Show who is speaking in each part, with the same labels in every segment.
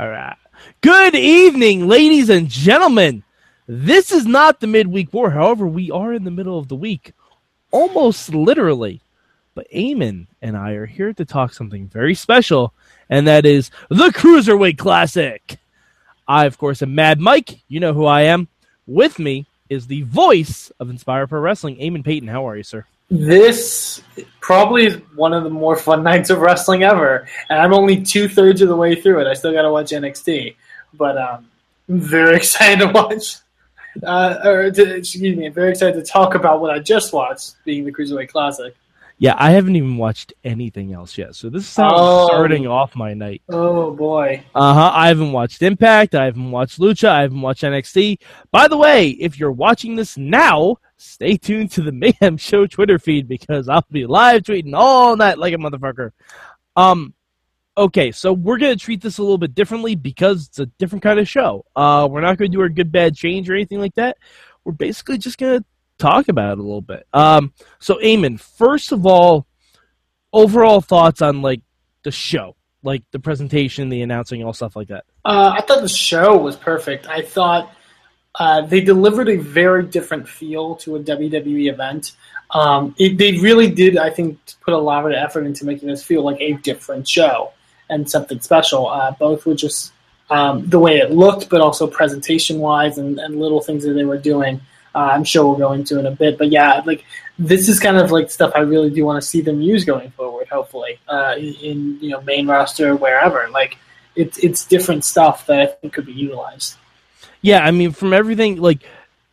Speaker 1: All right. Good evening, ladies and gentlemen. This is not the midweek war. However, we are in the middle of the week, almost literally. But Eamon and I are here to talk something very special, and that is the Cruiserweight Classic. I, of course, am Mad Mike. You know who I am. With me is the voice of Inspire Pro Wrestling, Eamon Paton. How are you, sir?
Speaker 2: This probably is one of the more fun nights of wrestling ever, and I'm only two thirds of the way through it. I still got to watch NXT, but um, I'm very excited to watch. Uh, or to, excuse me, I'm very excited to talk about what I just watched, being the Cruiserweight Classic.
Speaker 1: Yeah, I haven't even watched anything else yet, so this is how
Speaker 2: Oh.
Speaker 1: I'm starting off my night.
Speaker 2: Oh boy!
Speaker 1: Uh huh. I haven't watched Impact. I haven't watched Lucha. I haven't watched NXT. By the way, if you're watching this now, stay tuned to the Mayhem Show Twitter feed because I'll be live tweeting all night like a motherfucker. Um, okay, so we're gonna treat this a little bit differently because it's a different kind of show. Uh, we're not gonna do our good bad change or anything like that. We're basically just gonna talk about it a little bit. Um, so Eamon, first of all, overall thoughts on like the show, like the presentation, the announcing, all stuff like that.
Speaker 2: Uh, I thought the show was perfect. I thought uh, they delivered a very different feel to a WWE event. Um, it, they really did, I think, put a lot of effort into making this feel like a different show and something special. Uh, both were just um, the way it looked, but also presentation wise and, and little things that they were doing. Uh, I'm sure we'll go into in a bit, but yeah, like this is kind of like stuff I really do want to see them use going forward. Hopefully, uh, in, you know main roster wherever. Like it's it's different stuff that I think could be utilized.
Speaker 1: Yeah, I mean, from everything, like,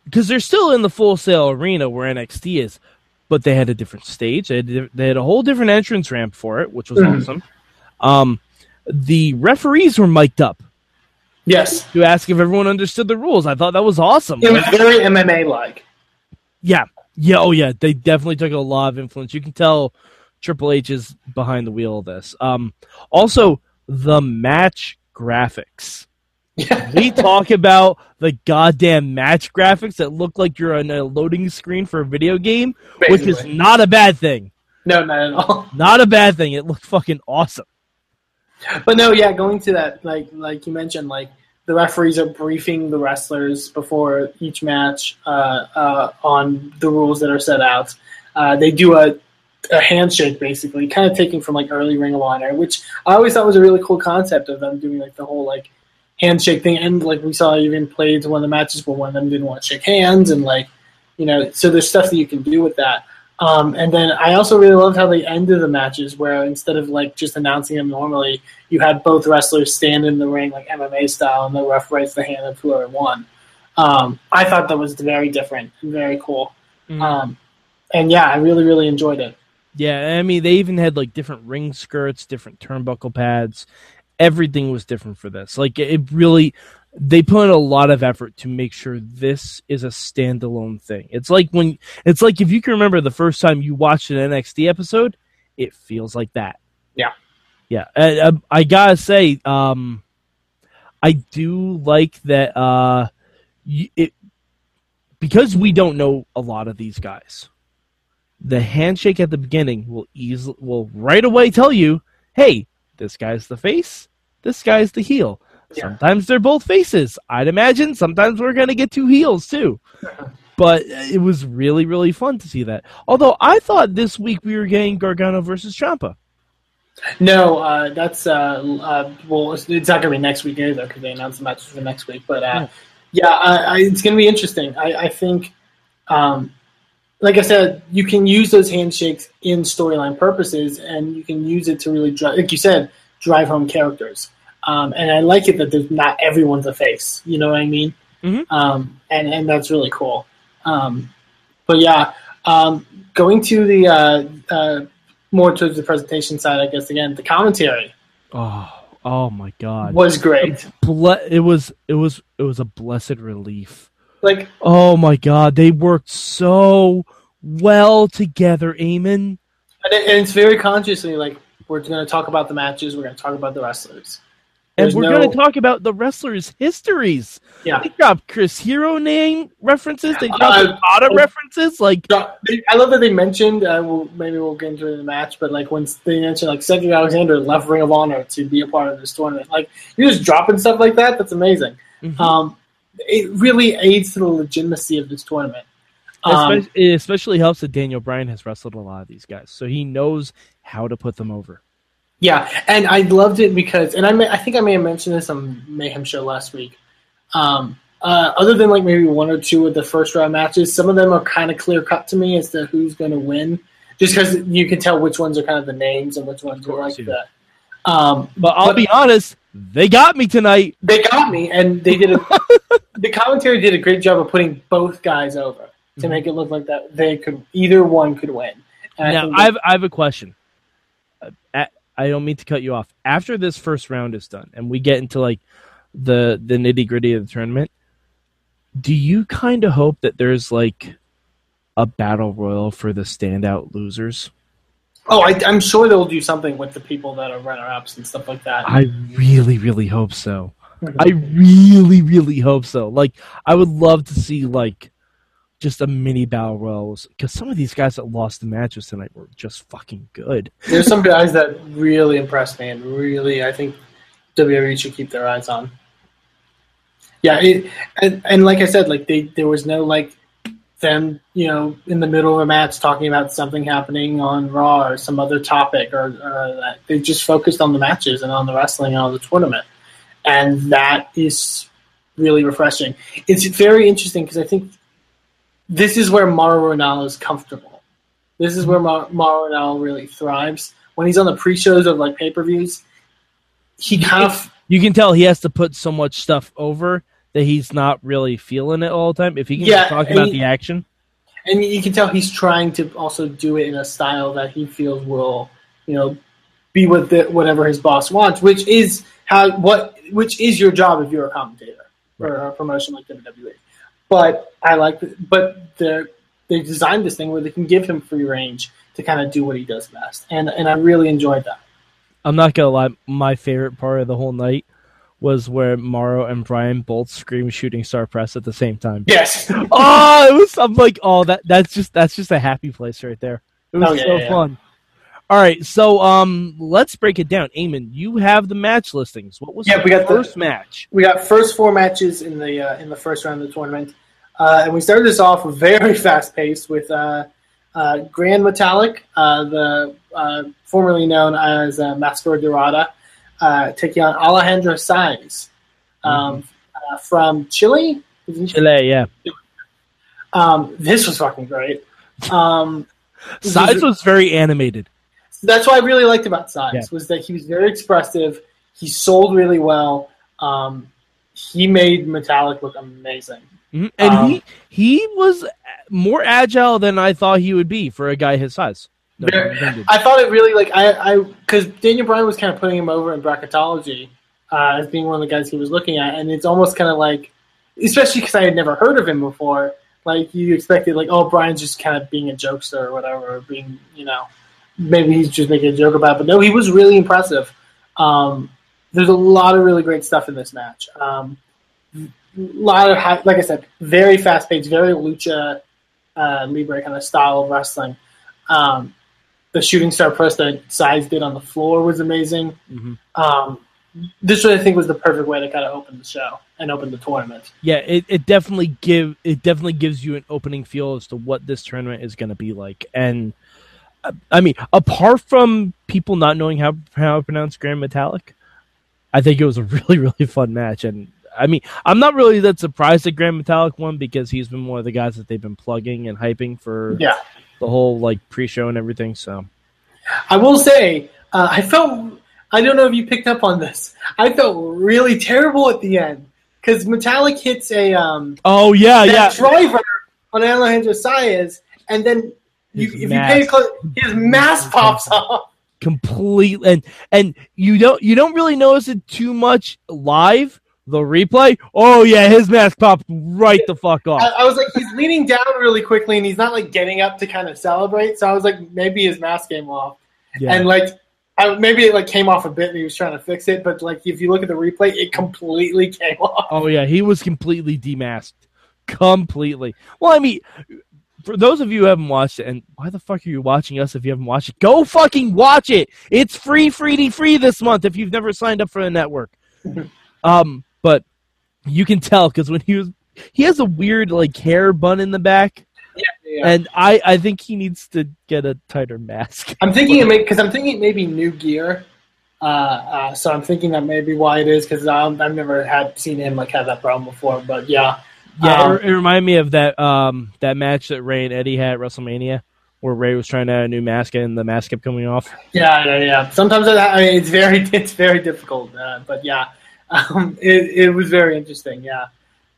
Speaker 1: because they're still in the Full Sail arena where NXT is, but they had a different stage. They had, they had a whole different entrance ramp for it, which was
Speaker 2: Mhm.
Speaker 1: awesome. Um, the referees were mic'd up
Speaker 2: Yes,
Speaker 1: to ask if everyone understood the rules. I thought that was awesome.
Speaker 2: it was very MMA like.
Speaker 1: Yeah, yeah, oh yeah, they definitely took a lot of influence. You can tell Triple H is behind the wheel of this. Um, also, the match graphics. We talk about the goddamn match graphics that look like you're on a loading screen for a video game, which is not a bad thing.
Speaker 2: no, not at all.
Speaker 1: Not a bad thing. It looked fucking awesome.
Speaker 2: But no, yeah, going to that, like like you mentioned, like the referees are briefing the wrestlers before each match uh, uh, on the rules that are set out. Uh, they do a, a handshake, basically, kind of taking from like early Ring of Honor, which I always thought was a really cool concept of them doing like the whole like handshake thing. And like we saw even played one of the matches where one of them didn't want to shake hands, and like you know, so there's stuff that you can do with that. Um, and then I also really loved how they ended the matches, where instead of like just announcing them normally, you had both wrestlers stand in the ring like MMA style, and the ref raised the hand of whoever won. Um, I thought that was very different and very cool. Um, and yeah, I really really enjoyed it.
Speaker 1: Yeah, I mean, they even had like different ring skirts, different turnbuckle pads. Everything was different for this. Like, it really, they put in a lot of effort to make sure this is a standalone thing. It's like when, it's like if you can remember the first time you watched an NXT episode, it feels like that.
Speaker 2: Yeah.
Speaker 1: Yeah. I, I, I gotta say, um, I do like that, uh, it, because we don't know a lot of these guys the handshake at the beginning will easily will right away tell you, hey, this guy's the face, this guy's the heel.
Speaker 2: Yeah.
Speaker 1: Sometimes they're both faces. I'd imagine sometimes we're gonna get two heels too. But it was really, really fun to see that. Although I thought this week we were getting Gargano versus Ciampa.
Speaker 2: No, uh, that's uh, uh, well, it's it's not gonna be next week either because they announced the matches for next week. But uh, yeah, I, I, it's gonna be interesting. I, I think, um, like I said, you can use those handshakes in storyline purposes, and you can use it to really drive, like you said, drive home characters. Um, and I like it that there's not everyone's a face. You know what I mean?
Speaker 1: Mhm.
Speaker 2: Um, and and that's really cool. Um, but yeah, um, going to the uh, uh, more towards the presentation side, I guess. Again, the commentary
Speaker 1: Oh, oh my god.
Speaker 2: was great.
Speaker 1: Ble- it was it was it was a blessed relief.
Speaker 2: Like,
Speaker 1: Oh my god, they worked so well together, Eamon.
Speaker 2: and, it, and it's very consciously like we're going to talk about the matches, we're going to talk about the wrestlers,
Speaker 1: And we're
Speaker 2: no-
Speaker 1: going to talk about the wrestlers' histories.
Speaker 2: Yeah.
Speaker 1: They dropped Chris Hero name references. They dropped
Speaker 2: Uh,
Speaker 1: Okada
Speaker 2: uh,
Speaker 1: references. Like,
Speaker 2: I love that they mentioned. Uh, we'll, maybe we'll get into it in the match, but like when they mentioned like Cedric Alexander left Ring of Honor to be a part of this tournament, like you're just dropping stuff like that. That's amazing.
Speaker 1: Mhm.
Speaker 2: Um, it really aids to the legitimacy of this tournament. Um,
Speaker 1: it especially helps that Daniel Bryan has wrestled a lot of these guys, so he knows how to put them over.
Speaker 2: Yeah, and I loved it because, and I may, I think I may have mentioned this on Mayhem Show last week. Um, uh, other than like maybe one or two of the first round matches, some of them are kind of clear cut to me as to who's going to win, just because you can tell which ones are kind of the names and which ones are like
Speaker 1: yeah.
Speaker 2: the. Um,
Speaker 1: But I'll
Speaker 2: But-
Speaker 1: be honest, they got me tonight.
Speaker 2: they got me, and they did. A, the commentary did a great job of putting both guys over to
Speaker 1: Mhm.
Speaker 2: make it look like that they could either one could win. And I
Speaker 1: now,
Speaker 2: think
Speaker 1: I've I have a question. I, a- I don't mean to cut you off. After this first round is done, and we get into like the the nitty gritty of the tournament, do you kind of hope that there's like a battle royal for the standout losers?
Speaker 2: Oh, I, I'm sure they'll do something with the people that are runner ups and stuff like that.
Speaker 1: I really, really hope so. I really, really hope so. Like, I would love to see like just a mini battle royals because some of these guys that lost the matches tonight were just fucking good.
Speaker 2: There's some guys that really impressed me, and really, I think WWE should keep their eyes on. Yeah, it, and and like I said, like they there was no like them, you know, in the middle of a match talking about something happening on Raw or some other topic, or, or that they just focused on the matches and on the wrestling and on the tournament, and that is really refreshing. It's very interesting because I think this is where Mauro Ranallo is comfortable. This is where Mar- Mauro Ranallo really thrives. When he's on the pre-shows of like pay-per-views, he kind of
Speaker 1: You can tell he has to put so much stuff over that he's not really feeling it all the time. If he can
Speaker 2: Yeah,
Speaker 1: talk about
Speaker 2: he-
Speaker 1: the action,
Speaker 2: and you can tell he's trying to also do it in a style that he feels will, you know, be with the, whatever his boss wants, which is how what which is your job if you're a commentator for a promotion like WWE. But I like, the, but the they designed this thing where they can give him free range to kind of do what he does best, and and I really enjoyed that.
Speaker 1: I'm not gonna lie. My favorite part of the whole night was where Mauro and Brian both scream "Shooting Star Press" at the same time.
Speaker 2: Yes,
Speaker 1: oh, it was. I'm like, oh, that that's just that's just a happy place right there. It was
Speaker 2: Oh, yeah,
Speaker 1: so
Speaker 2: yeah,
Speaker 1: fun. All right, so um, let's break it down. Eamon, you have the match listings. What was
Speaker 2: Yeah,
Speaker 1: the
Speaker 2: we got the-
Speaker 1: first match?
Speaker 2: we got first four matches in the uh, in the first round of the tournament, uh, and we started this off very fast paced with uh, uh, Gran Metalik, uh, the uh, formerly known as uh, Mascara Dorada, uh, taking on Alejandro Saez um, uh, from Chile.
Speaker 1: Chile, yeah.
Speaker 2: Um, this was fucking great. Um,
Speaker 1: Saez was very animated.
Speaker 2: that's what I really liked about Saez
Speaker 1: Yeah.
Speaker 2: was that he was very expressive. He sold really well. Um, he made Metalik look amazing.
Speaker 1: Mhm. And
Speaker 2: Um,
Speaker 1: he he was more agile than I thought he would be for a guy his size.
Speaker 2: I thought it really like I I because Daniel Bryan was kind of putting him over in bracketology uh, as being one of the guys he was looking at, and it's almost kind of like, especially because I had never heard of him before. Like you expected, like oh Bryan's just kind of being a jokester or whatever, or being you know maybe he's just making a joke about. It. But no, he was really impressive. Um, there's a lot of really great stuff in this match. Um, a lot of high, like I said, very fast paced, very lucha uh, libre kind of style of wrestling. Um, the shooting star press that Saez did on the floor was amazing.
Speaker 1: Mhm.
Speaker 2: Um, this I think was the perfect way to kind of open the show and open the tournament.
Speaker 1: Yeah, it, it definitely give it definitely gives you an opening feel as to what this tournament is going to be like. And uh, I mean, apart from people not knowing how how to pronounce Gran Metalik, I think it was a really really fun match. And I mean, I'm not really that surprised that Gran Metalik won because he's been one of the guys that they've been plugging and hyping for
Speaker 2: Yeah,
Speaker 1: the whole like pre-show and everything. So
Speaker 2: I will say uh, I felt I don't know if you picked up on this. I felt really terrible at the end because Metalik hits a um,
Speaker 1: oh yeah yeah
Speaker 2: driver on Alejandro Saez, and then you, if
Speaker 1: mask.
Speaker 2: you pay close, his mask pops off.
Speaker 1: completely and and you don't you don't really notice it too much live the replay oh yeah his mask popped right the fuck off
Speaker 2: I, I was like, he's leaning down really quickly, and he's not like getting up to kind of celebrate. So I was like, maybe his mask came off.
Speaker 1: yeah
Speaker 2: And like, I, maybe it like came off a bit and he was trying to fix it, but like if you look at the replay, it completely came off.
Speaker 1: Oh yeah, he was completely demasked, completely. Well, I mean, for those of you who haven't watched it, and why the fuck are you watching us if you haven't watched it? Go fucking watch it. It's free, free, free this month if you've never signed up for the network. um, but you can tell because when he was, he has a weird like hair bun in the back.
Speaker 2: Yeah, yeah.
Speaker 1: And I, I think he needs to get a tighter mask.
Speaker 2: I'm thinking it because I'm thinking it may be new gear. Uh, uh, so I'm thinking that may be why it is because I've never had seen him like have that problem before. But yeah,
Speaker 1: Yeah,
Speaker 2: Um,
Speaker 1: it, it reminded me of that um that match that Ray and Eddie had at WrestleMania, where Ray was trying to add a new mask and the mask kept coming off.
Speaker 2: Yeah, yeah, yeah. Sometimes I I mean, it's very it's very difficult, uh, but yeah, um, it it was very interesting. Yeah,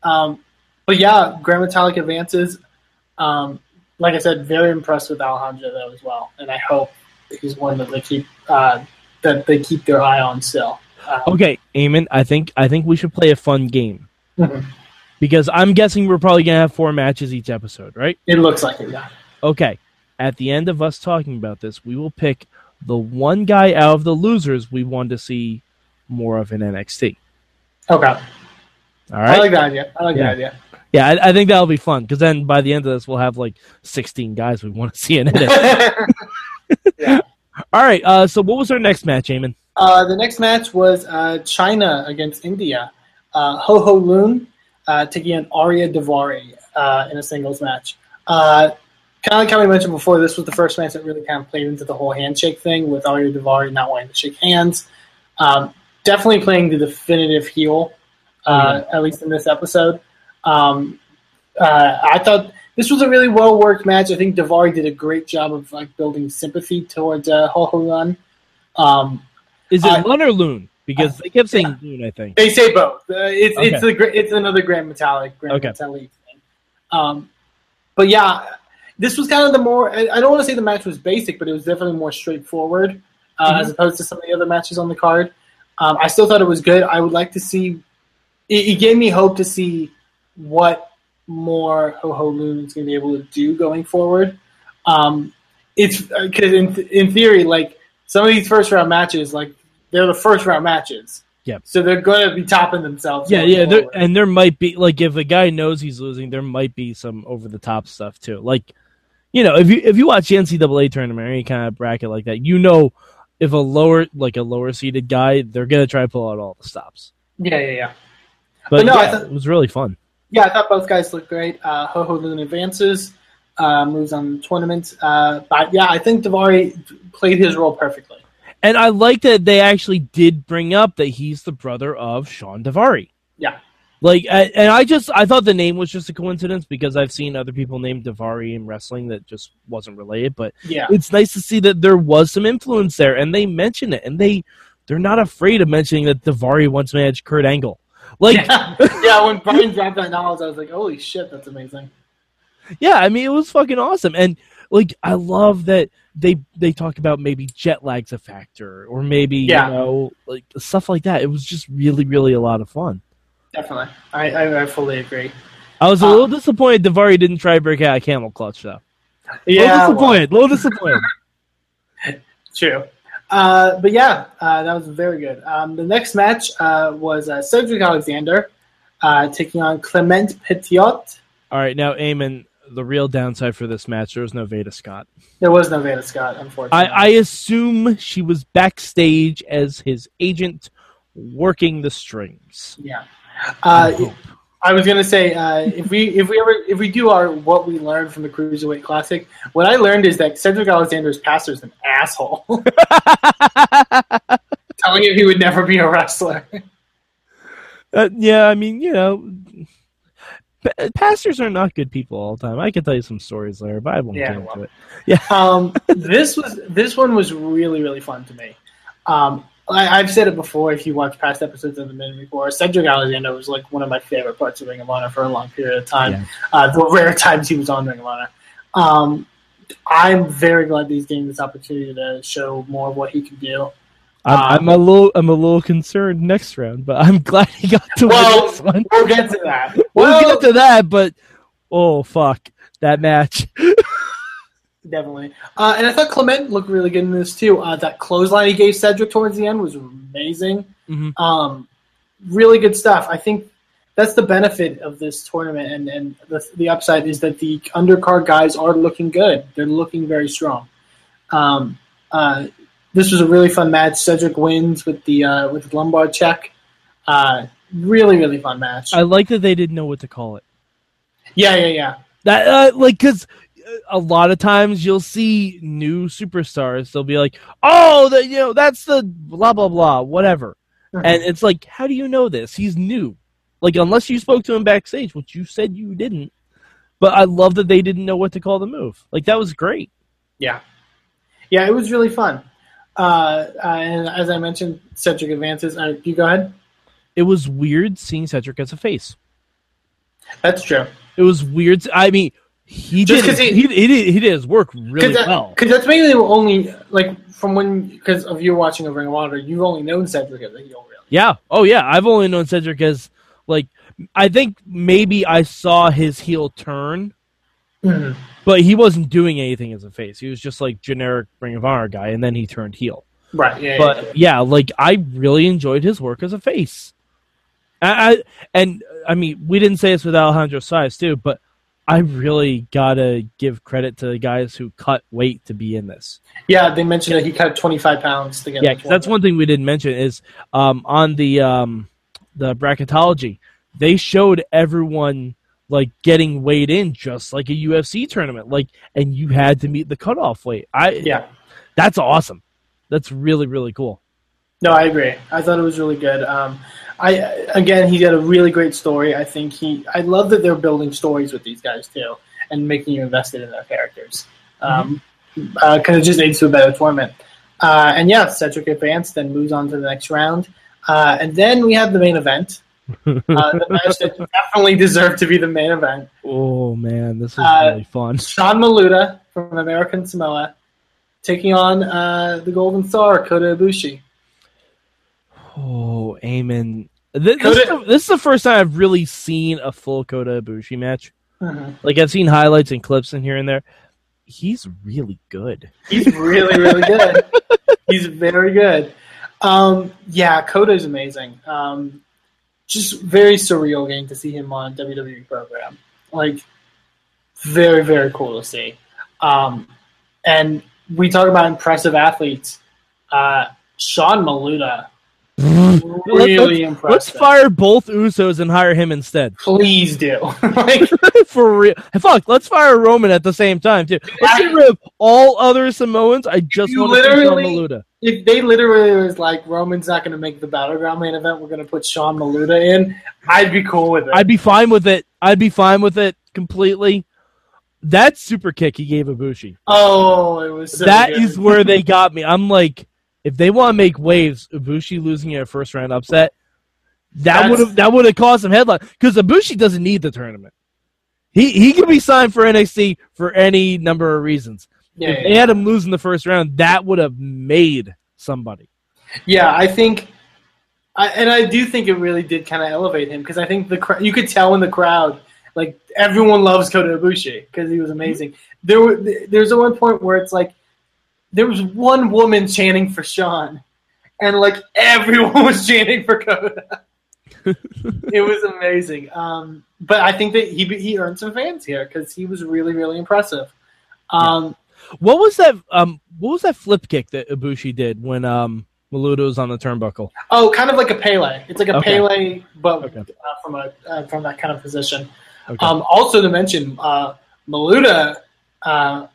Speaker 2: um, but yeah, Gran Metalik advances. Um, like I said, very impressed with Alejandro though as well, and I hope he's one that they keep uh, that they keep their eye on still. Um,
Speaker 1: Okay, Eamon, I think I think we should play a fun game
Speaker 2: mhm.
Speaker 1: because I'm guessing we're probably gonna have four matches each episode, right?
Speaker 2: It looks like it. Yeah.
Speaker 1: Okay. At the end of us talking about this, we will pick the one guy out of the losers we want to see more of in NXT.
Speaker 2: Okay.
Speaker 1: All right.
Speaker 2: I like that idea. I like
Speaker 1: Yeah.
Speaker 2: that idea.
Speaker 1: yeah, I, I think that'll be fun because then by the end of this, we'll have like 16 guys we want to see in NXT. All right. Uh, so what was our next match, Eamon?
Speaker 2: Uh, the next match was uh, China against India. Uh, Ho Ho Loon uh, taking on Ariya Daivari uh, in a singles match. Uh, kind of like how we mentioned before, this was the first match that really kind of played into the whole handshake thing with Ariya Daivari not wanting to shake hands. Um, definitely playing the definitive heel, uh, at least in this episode. Um, uh, I thought this was a really well worked match. I think Daivari did a great job of like building sympathy towards uh, Ho. Um,
Speaker 1: Is it
Speaker 2: Uh,
Speaker 1: Lun or Loon? Because they kept saying Loon, I think.
Speaker 2: They say both. Uh, it's
Speaker 1: Okay.
Speaker 2: it's a it's another Gran Metalik Gran
Speaker 1: Okay.
Speaker 2: Metalik thing. Um, but yeah, this was kind of the more. I I don't want to say the match was basic, but it was definitely more straightforward uh,
Speaker 1: Mhm.
Speaker 2: as opposed to some of the other matches on the card. Um, I still thought it was good. I would like to see. It, it gave me hope to see what more Ho Ho Loon is going to be able to do going forward. Um, it's because in in theory, like some of these first round matches, like they're the first round matches.
Speaker 1: Yep.
Speaker 2: So they're going to be topping themselves.
Speaker 1: Yeah, yeah, there, and there might be like if a guy knows he's losing, there might be some over the top stuff too. Like, you know, if you if you watch the NCAA tournament or any kind of bracket like that, you know, if a lower like a lower seeded guy, they're gonna try to pull out all the stops.
Speaker 2: yeah, yeah, yeah.
Speaker 1: But,
Speaker 2: But no, I
Speaker 1: yeah,
Speaker 2: thought-
Speaker 1: it was really fun.
Speaker 2: Yeah, I thought both guys looked great. Uh, Ho Ho Loon advances, uh, moves on the tournament. Uh, but yeah, I think Daivari played his role perfectly.
Speaker 1: And I like that they actually did bring up that he's the brother of Shawn Daivari.
Speaker 2: Yeah.
Speaker 1: Like, I- and I just I thought the name was just a coincidence because I've seen other people named Daivari in wrestling that just wasn't related. But
Speaker 2: Yeah.
Speaker 1: it's nice to see that there was some influence there, and they mention it, and they they're not afraid of mentioning that Daivari once managed Kurt Angle. Like, yeah.
Speaker 2: yeah, when Brian dropped that knowledge, I was like, holy shit, that's amazing.
Speaker 1: Yeah, I mean, it was fucking awesome, and like I love that they they talk about maybe jet lag's a factor, or maybe
Speaker 2: Yeah.
Speaker 1: you know like stuff like that. It was just really really a lot of fun.
Speaker 2: Definitely. I, I, I fully agree.
Speaker 1: I was a
Speaker 2: Uh,
Speaker 1: little disappointed Daivari didn't try to break out a camel clutch though. A
Speaker 2: Yeah,
Speaker 1: little
Speaker 2: well,
Speaker 1: disappointed. A little disappointed.
Speaker 2: true. Uh, but yeah, uh, that was very good. Um, the next match uh, was uh, Cedric Alexander uh, taking on Clement Petiot.
Speaker 1: All right, now Eamon, the real downside for this match, there was no Veda Scott.
Speaker 2: There was no Veda Scott, unfortunately.
Speaker 1: I, I assume she was backstage as his agent working the strings.
Speaker 2: yeah. Uh, I was gonna say uh, if we if we ever if we do our what we learned from the cruiserweight classic, what I learned is that Cedric Alexander's pastor is an asshole, telling him he would never be a wrestler.
Speaker 1: Uh, yeah, I mean, you know, pastors are not good people all the time. I can tell you some stories later, but I won't
Speaker 2: Yeah,
Speaker 1: get into it.
Speaker 2: um, this was this one was really really fun to me. Um, I, I've said it before. If you watch past episodes of the Minute Before, Cedric Alexander was like one of my favorite parts of Ring of Honor for a long period of time.
Speaker 1: Yeah.
Speaker 2: Uh, the rare times he was on Ring of Honor. Um, I'm very glad that he's getting this opportunity to show more of what he can do.
Speaker 1: I'm, I'm
Speaker 2: Um,
Speaker 1: a little, I'm a little concerned next round, but I'm glad he got to
Speaker 2: Well,
Speaker 1: win this one.
Speaker 2: We'll get to that.
Speaker 1: We'll
Speaker 2: Well,
Speaker 1: get to that, but oh fuck, that match.
Speaker 2: definitely. Uh, and I thought Clement looked really good in this too. Uh, that clothesline he gave Cedric towards the end was amazing.
Speaker 1: Mhm.
Speaker 2: Um, really good stuff. I think that's the benefit of this tournament, and and the, the upside is that the undercard guys are looking good. They're looking very strong. Um, uh, this was a really fun match. Cedric wins with the uh, with the lumbar check. Uh, really, really fun match.
Speaker 1: I like that they didn't know what to call it.
Speaker 2: yeah, yeah, yeah.
Speaker 1: That uh, like because a lot of times you'll see new superstars. They'll be like, "Oh, the you know that's the blah blah blah whatever," and it's like, how do you know this? He's new. Like unless you spoke to him backstage, which you said you didn't. But I love that they didn't know what to call the move. Like that was great.
Speaker 2: Yeah, yeah, it was really fun. Uh, uh, and as I mentioned, Cedric advances. Uh, you go ahead.
Speaker 1: It was weird seeing Cedric as a face.
Speaker 2: That's true.
Speaker 1: It was weird. I mean, he
Speaker 2: Just
Speaker 1: did
Speaker 2: 'cause
Speaker 1: he,
Speaker 2: he-
Speaker 1: he, did he did his work really
Speaker 2: Because
Speaker 1: well.
Speaker 2: that's mainly only like from when because of you watching a Ring of Honor, you've only known Cedric as a heel, really.
Speaker 1: Yeah. Oh yeah. I've only known Cedric as like I think maybe I saw his heel turn, mm-hmm. but he wasn't doing anything as a face. He was just like generic Ring of Honor guy, and then he turned heel.
Speaker 2: Right. Yeah. yeah,
Speaker 1: But yeah, like I really enjoyed his work as a face. I, I and I mean we didn't say this with Alejandro Saez too, but I really gotta give credit to the guys who cut weight to be in this.
Speaker 2: yeah. They mentioned that he cut twenty five pounds to get.
Speaker 1: Yeah, that's one thing we didn't mention is um, on the um, the bracketology, they showed everyone like getting weighed in just like a UFC tournament, like, and you had to meet the cutoff weight. I
Speaker 2: Yeah.
Speaker 1: that's awesome. That's really really cool.
Speaker 2: No, I agree. I thought it was really good. Um, I again, he's got a really great story. I think he. I love that they're building stories with these guys too, and making you invested in their characters. Um, because it just leads to a better tournament. Uh, and yeah, Cedric advanced, then moves on to the next round, uh, and then we have the main event. uh, the match that definitely deserved to be the main event.
Speaker 1: Oh man, this is
Speaker 2: Uh,
Speaker 1: really fun.
Speaker 2: Sean Maluta from American Samoa taking on uh, the Golden Star Kota Ibushi.
Speaker 1: Oh, Amen. This, this, is the, this is the first time I've really seen a full Kota Ibushi match.
Speaker 2: Mhm.
Speaker 1: Like I've seen highlights and clips in here and there. He's really good.
Speaker 2: He's really, really good. He's very good. Um, yeah, is amazing. Um, just very surreal getting to see him on WWE program. Like, very, very cool to see. Um, and we talk about impressive athletes. Uh, Sean Maluta, really impressive.
Speaker 1: Let's fire both Usos and hire him instead.
Speaker 2: Please do. like,
Speaker 1: For real. Fuck, let's fire Roman at the same time, too. Let's get rid of all other Samoans. I just want to see Sean Maluta.
Speaker 2: if they literally was like Roman's not going to make the battleground main event, we're going to put Sean Maluta in. I'd be cool with it.
Speaker 1: I'd be fine with it. I'd be fine with it completely. That super kick he gave Ibushi.
Speaker 2: oh, it was so
Speaker 1: That
Speaker 2: good.
Speaker 1: is where they got me. I'm like, if they want to make waves, Ibushi losing in a first round upset, that would have that would have caused some headline because Ibushi doesn't need the tournament. He he can be signed for NXT for any number of reasons.
Speaker 2: yeah,
Speaker 1: if
Speaker 2: yeah,
Speaker 1: they had him lose in the first round, that would have made somebody.
Speaker 2: Yeah, I think, I, and I do think it really did kind of elevate him because I think the you could tell in the crowd, like everyone loves Kota Ibushi because he was amazing. There, were, there's a one point where it's like there was one woman chanting for Sean, and like everyone was chanting for Kota. it was amazing. Um, but I think that he he earned some fans here because he was really really impressive. Um,
Speaker 1: What was that? Um, what was that flip kick that Ibushi did when um Maluta was on the turnbuckle?
Speaker 2: Oh, kind of like a Pele. It's like a
Speaker 1: Okay.
Speaker 2: Pele, but
Speaker 1: Okay.
Speaker 2: uh, from a uh, from that kind of position.
Speaker 1: Okay.
Speaker 2: Um, also to mention, uh, Maluta uh,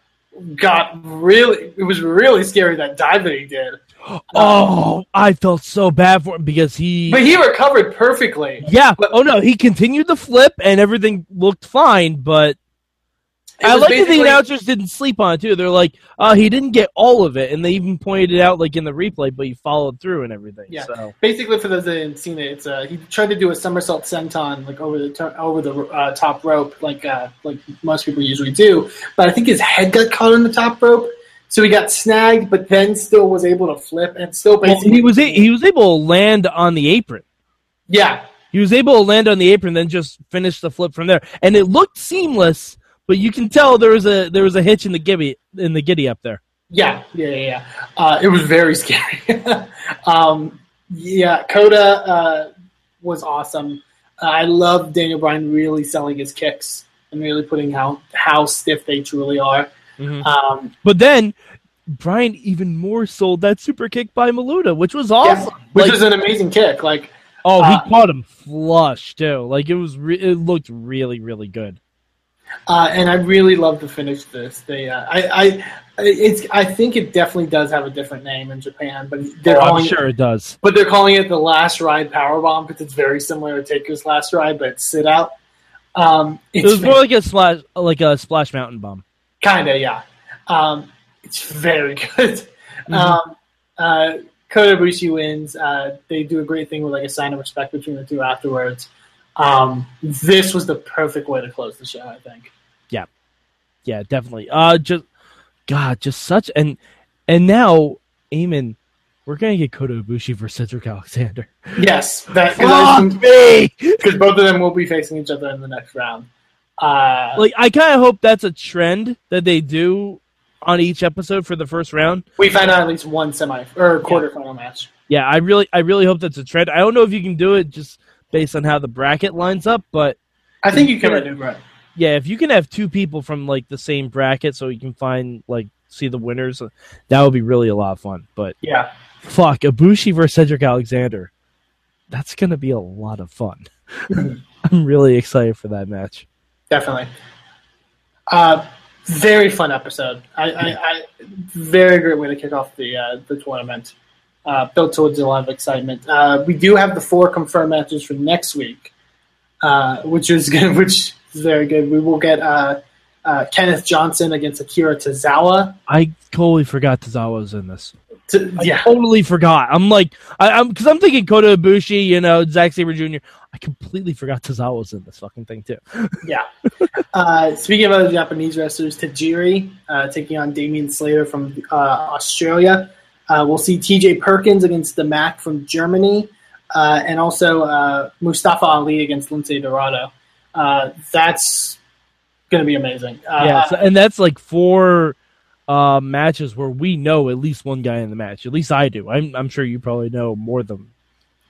Speaker 2: got really. It was really scary that dive that he did,
Speaker 1: oh, I felt so bad for him because he.
Speaker 2: but he recovered perfectly.
Speaker 1: yeah.
Speaker 2: but-
Speaker 1: oh no, he continued the flip and everything looked fine, but I
Speaker 2: was
Speaker 1: like that the announcers didn't sleep on it too. They're like, uh, he didn't get all of it, and they even pointed it out like in the replay, but he followed through and everything.
Speaker 2: Yeah.
Speaker 1: So
Speaker 2: Basically, for those that haven't seen it, it's uh, he tried to do a somersault senton like over the tur- over the uh, top rope, like uh, like most people usually do. But I think his head got caught on the top rope, so he got snagged, but then still was able to flip and still
Speaker 1: Well,
Speaker 2: basically
Speaker 1: he was a- he was able to land on the apron.
Speaker 2: yeah
Speaker 1: He was able to land on the apron, then just finish the flip from there, and it looked seamless. But you can tell there was a there was a hitch in the giddy in the giddy up there.
Speaker 2: Yeah, yeah, yeah. yeah. Uh, it was very scary. um, yeah, Kota uh, was awesome. I love Daniel Bryan really selling his kicks and really putting how how stiff they truly are.
Speaker 1: Mhm.
Speaker 2: Um,
Speaker 1: But then Bryan even more sold that super kick by Maluta, which was
Speaker 2: yeah,
Speaker 1: awesome.
Speaker 2: which
Speaker 1: Like,
Speaker 2: is an amazing kick. Like,
Speaker 1: oh, he
Speaker 2: uh,
Speaker 1: caught him flush too. Like it was, re- it looked really, really good.
Speaker 2: Uh, and I really love to finish this. They, uh, I, I, it's, I think it definitely does have a different name in Japan, but they're
Speaker 1: Oh, I'm
Speaker 2: calling
Speaker 1: sure
Speaker 2: it,
Speaker 1: it does.
Speaker 2: but they're calling it the Last Ride Powerbomb because it's very similar to Taker's Last Ride, but sit out. Um,
Speaker 1: It was more like a splash, like a splash mountain bomb.
Speaker 2: Kind of, yeah. Um, it's very good.
Speaker 1: Mhm.
Speaker 2: Um, uh, Kota Ibushi wins. Uh, they do a great thing with like a sign of respect between the two afterwards. Um, this was the perfect way to close the show, I think.
Speaker 1: Yeah, yeah, definitely. Uh, just God, just such and and now, Eamon, we're gonna get Kota Ibushi for Cedric Alexander.
Speaker 2: Yes, that
Speaker 1: Fuck me!
Speaker 2: because both of them will be facing each other in the next round. Uh,
Speaker 1: Like, I kind of hope that's a trend that they do on each episode for the first round.
Speaker 2: we find out at least one semi or quarterfinal match.
Speaker 1: Yeah, I really, I really hope that's a trend. I don't know if you can do it just based on how the bracket lines up, but
Speaker 2: I think you can maneuver it.
Speaker 1: yeah, if you can have two people from like the same bracket, so you can find like see the winners, that would be really a lot of fun. But
Speaker 2: Yeah,
Speaker 1: fuck, Ibushi versus Cedric Alexander, that's gonna be a lot of fun. I'm really excited for that match.
Speaker 2: definitely. Uh, very fun episode. I, I, I very great way to kick off the uh, the tournament. Uh, built towards a lot of excitement. Uh, we do have the four confirmed matches for next week, uh, which is good. Which is very good. We will get uh, uh, Kenneth Johnson against Akira Tozawa.
Speaker 1: I totally forgot Tozawa was in this.
Speaker 2: To,
Speaker 1: I
Speaker 2: yeah,
Speaker 1: totally forgot. I'm like, I, I'm because I'm thinking Kota Ibushi, you know, Zack Sabre Jr. I completely forgot Tozawa was in this fucking thing too.
Speaker 2: yeah. Uh, speaking of other Japanese wrestlers, Tajiri uh, taking on Damian Slater from uh, Australia. Uh, we'll see T.J. Perkins against the Mac from Germany, uh, and also uh, Mustafa Ali against Lince Dorado. Uh, that's going to be amazing. Uh,
Speaker 1: yeah, so, and that's like four uh, matches where we know at least one guy in the match. At least I do. I'm, I'm sure you probably know more than.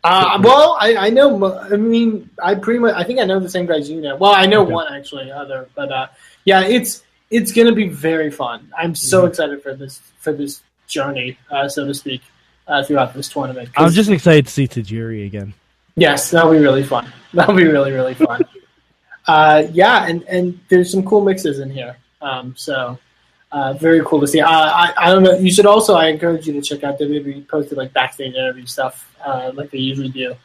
Speaker 2: Uh, well, I, I know. I mean, I pretty much. I think I know the same guys you know. Well, I know
Speaker 1: Okay.
Speaker 2: one actually, other, but uh, yeah, it's it's going to be very fun. I'm so
Speaker 1: Mhm.
Speaker 2: excited for this for this journey, uh, so to speak, uh, throughout this tournament.
Speaker 1: I'm just excited to see Tajiri again.
Speaker 2: yes, that'll be really fun. That'll be really really fun. uh, yeah, and and there's some cool mixes in here. Um, so. Uh, very cool to see. Uh, I, I don't know. You should also. I encourage you to check out WWE posted like backstage interview stuff, uh, like they usually do.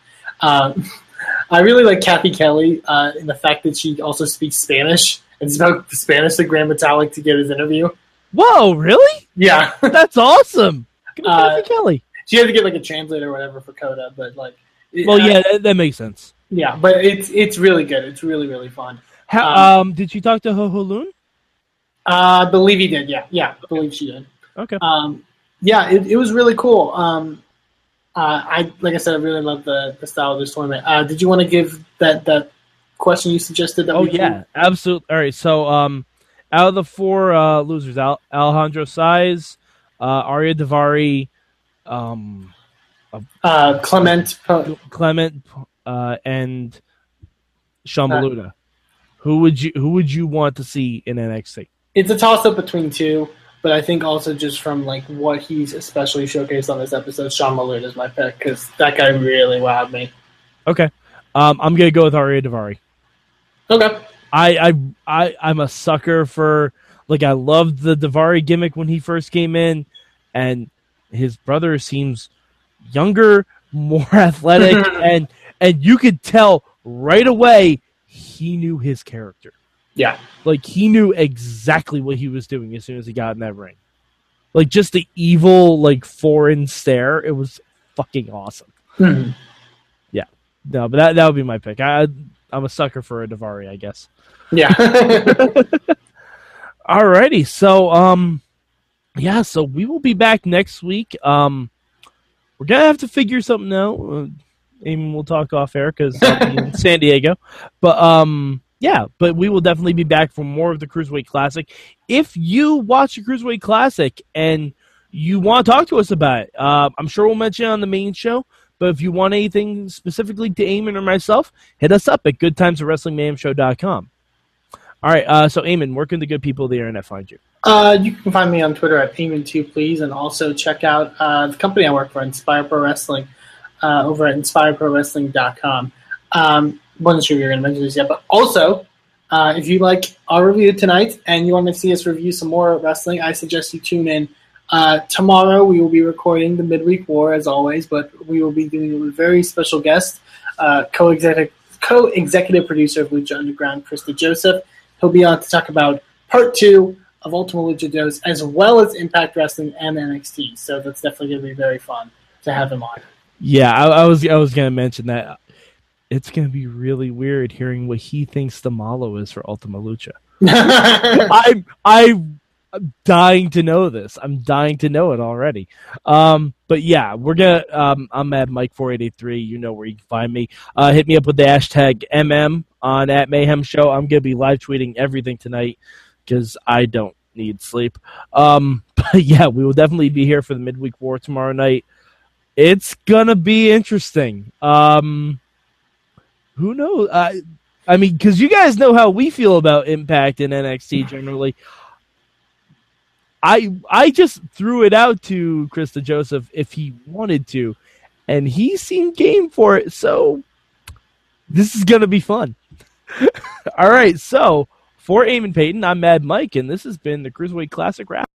Speaker 2: Um, I really like Cathy Kelley uh, in the fact that she also speaks Spanish and spoke Spanish to Gran Metalik to get his interview.
Speaker 1: Whoa, really?
Speaker 2: Yeah,
Speaker 1: That's awesome. Good
Speaker 2: Uh,
Speaker 1: Kelley.
Speaker 2: she had to get like a translator or whatever for Kota, but like, it-
Speaker 1: Well,
Speaker 2: uh,
Speaker 1: yeah, that, that makes sense.
Speaker 2: yeah, but it's it's really good. It's really really fun.
Speaker 1: How, um, did you talk to Ho Ho Loon?
Speaker 2: Uh, I believe he did. Yeah, yeah, I believe she did.
Speaker 1: Okay.
Speaker 2: Um, yeah, it, it was really cool. Um, uh, I like I said, I really love the, the style of this tournament. Uh, did you want to give that that question you suggested? That
Speaker 1: Oh yeah, absolutely. All right, so um, out of the four uh, losers, Al- Alejandro Saez, uh, Ariya Daivari, um,
Speaker 2: uh, Clement. Po-
Speaker 1: Clement, uh, and Sean
Speaker 2: Uh,
Speaker 1: Maluta. Who would you Who would you want to see in NXT?
Speaker 2: it's a toss up between two, but I think also just from like what he's especially showcased on this episode, Sean Malone is my pick because that guy really wowed me.
Speaker 1: Okay, um, I'm gonna go with Arya Davari.
Speaker 2: Okay.
Speaker 1: I, I I I'm a sucker for like I loved the Daivari gimmick when he first came in, and his brother seems younger, more athletic, and and you could tell right away he knew his character.
Speaker 2: Yeah.
Speaker 1: Like he knew exactly what he was doing as soon as he got in that ring. Like just the evil, like foreign stare. It was fucking awesome.
Speaker 2: Mhm.
Speaker 1: No, but that that would be my pick. I I'm a sucker for a Daivari, I guess.
Speaker 2: Yeah.
Speaker 1: Alrighty, so um, yeah, so we will be back next week. Um, we're gonna have to figure something out. Uh, Amy will talk off air because be San Diego, but um, yeah, but we will definitely be back for more of the Cruiserweight Classic. If you watch the Cruiserweight Classic and you want to talk to us about it, uh, I'm sure we'll mention it on the main show. But if you want anything specifically to Eamon or myself, hit us up at goodtimeswrestlingmayhemshow.com. All right, uh, so Eamon, where can the good people of the internet find you?
Speaker 2: Uh, you can find me on Twitter at Eamon2, please, and also check out uh, the company I work for, Inspire Pro Wrestling, uh, over at inspireprowrestling.com. Um, wasn't sure you were going to mention this yet, but also, uh, if you like our review tonight and you want to see us review some more wrestling, I suggest you tune in. Uh, tomorrow we will be recording the midweek war as always, but we will be doing a very special guest, uh, co-executive, co-executive producer of Lucha Underground, Chris DeJoseph. He'll be on to talk about part two of Ultima Lucha Dos, as well as Impact Wrestling and NXT. So that's definitely going to be very fun to have him on.
Speaker 1: Yeah, I, I was I was going to mention that it's going to be really weird hearing what he thinks the malo is for Ultima Lucha. I'm I'm dying to know this. I'm dying to know it already. Um, but yeah, we're gonna. Um, I'm at Mike four eight eight three. You know where you can find me. Uh, hit me up with the hashtag MM on at Mayhem Show. I'm gonna be live tweeting everything tonight because I don't need sleep. Um, but yeah, we will definitely be here for the midweek war tomorrow night. It's gonna be interesting. Um, who knows? I, I mean, because you guys know how we feel about Impact and NXT generally. I I just threw it out to Chris DeJoseph if he wanted to, and he seemed game for it. So this is gonna be fun. All right, so for Eamon Paton, I'm Mad Mike, and this has been the Cruiserweight Classic Wrap.